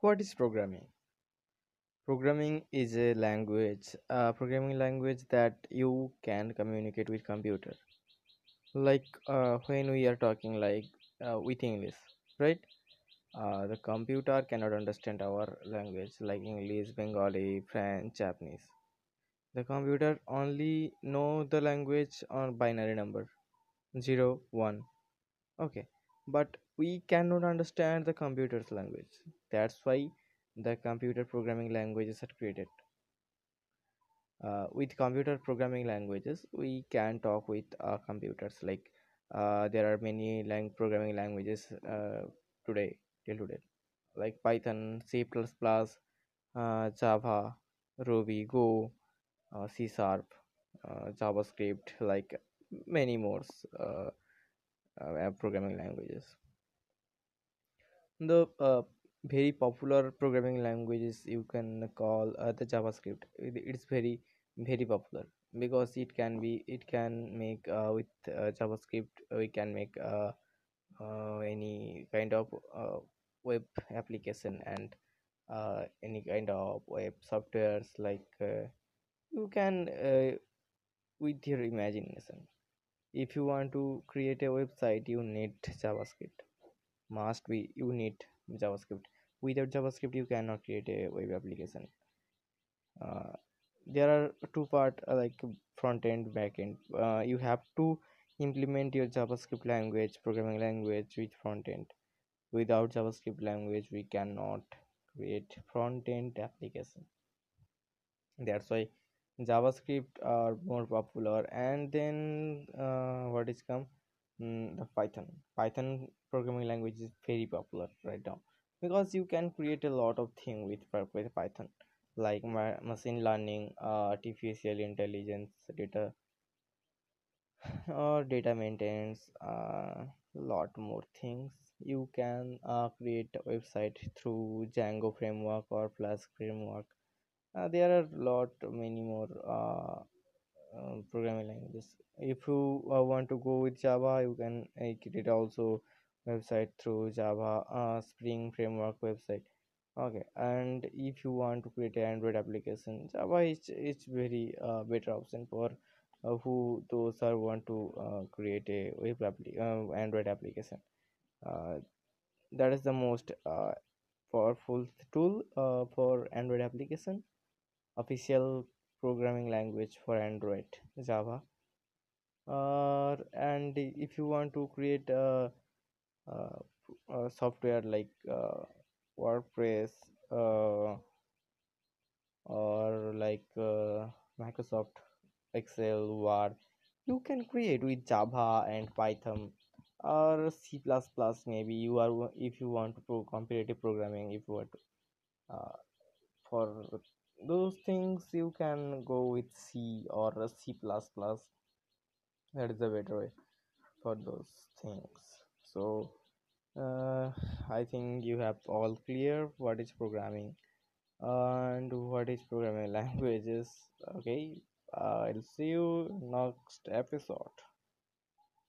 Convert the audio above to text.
What is programming? Programming is a language, a programming language that you can communicate with computer. Like uh, when we are talking like uh, with English, right? Uh, the computer cannot understand our language like English, Bengali, French, Japanese. The computer only know the language on binary number zero one. Okay, but we cannot understand the computer's language. That's why the computer programming languages are created. Uh, with computer programming languages, we can talk with our computers. Like uh, there are many lang- programming languages uh, today till today, like Python, C++, uh, Java, Ruby, Go, uh, C Sharp, uh, JavaScript, like many more uh, uh, programming languages. The uh, very popular programming languages you can call uh, the JavaScript. It's very very popular because it can be it can make uh, with uh, JavaScript we can make uh, any kind of web application and any kind of web softwares like you can with your imagination you want to create a website you need javascript must be you need javascript without javascript you cannot create a web application uh, there are two part uh, like front end back end uh, you have to implement your javascript language programming language with front end without javascript language we cannot create front end application that's why javascript are more popular. And then uh, what is come? Mm, the python. Python programming language is very popular right now because you can create a lot of thing with, with python like ma- machine learning uh, artificial intelligence data or data maintenance uh, lot more things. You can uh, create a website through django framework or flask framework uh, there are lot many more uh, uh, programming languages. If you uh, want to go with java you can uh, create also website through java uh, spring framework website. Okay and if you want to create an android application java is it's very better option for who those are want to create a web appli- android application. That is the most powerful tool for android application official programming language for android java. Uh, and if you want to create a, a, a software like uh, wordpress uh, or like uh, microsoft excel word you can create with java and python or c++ maybe you are if you want to pro competitive programming if you want to uh, for those things you can go with c or c++ that is the better way for those things. So uh, i think you have all clear what is programming and what is programming languages. Okay i'll see you next episode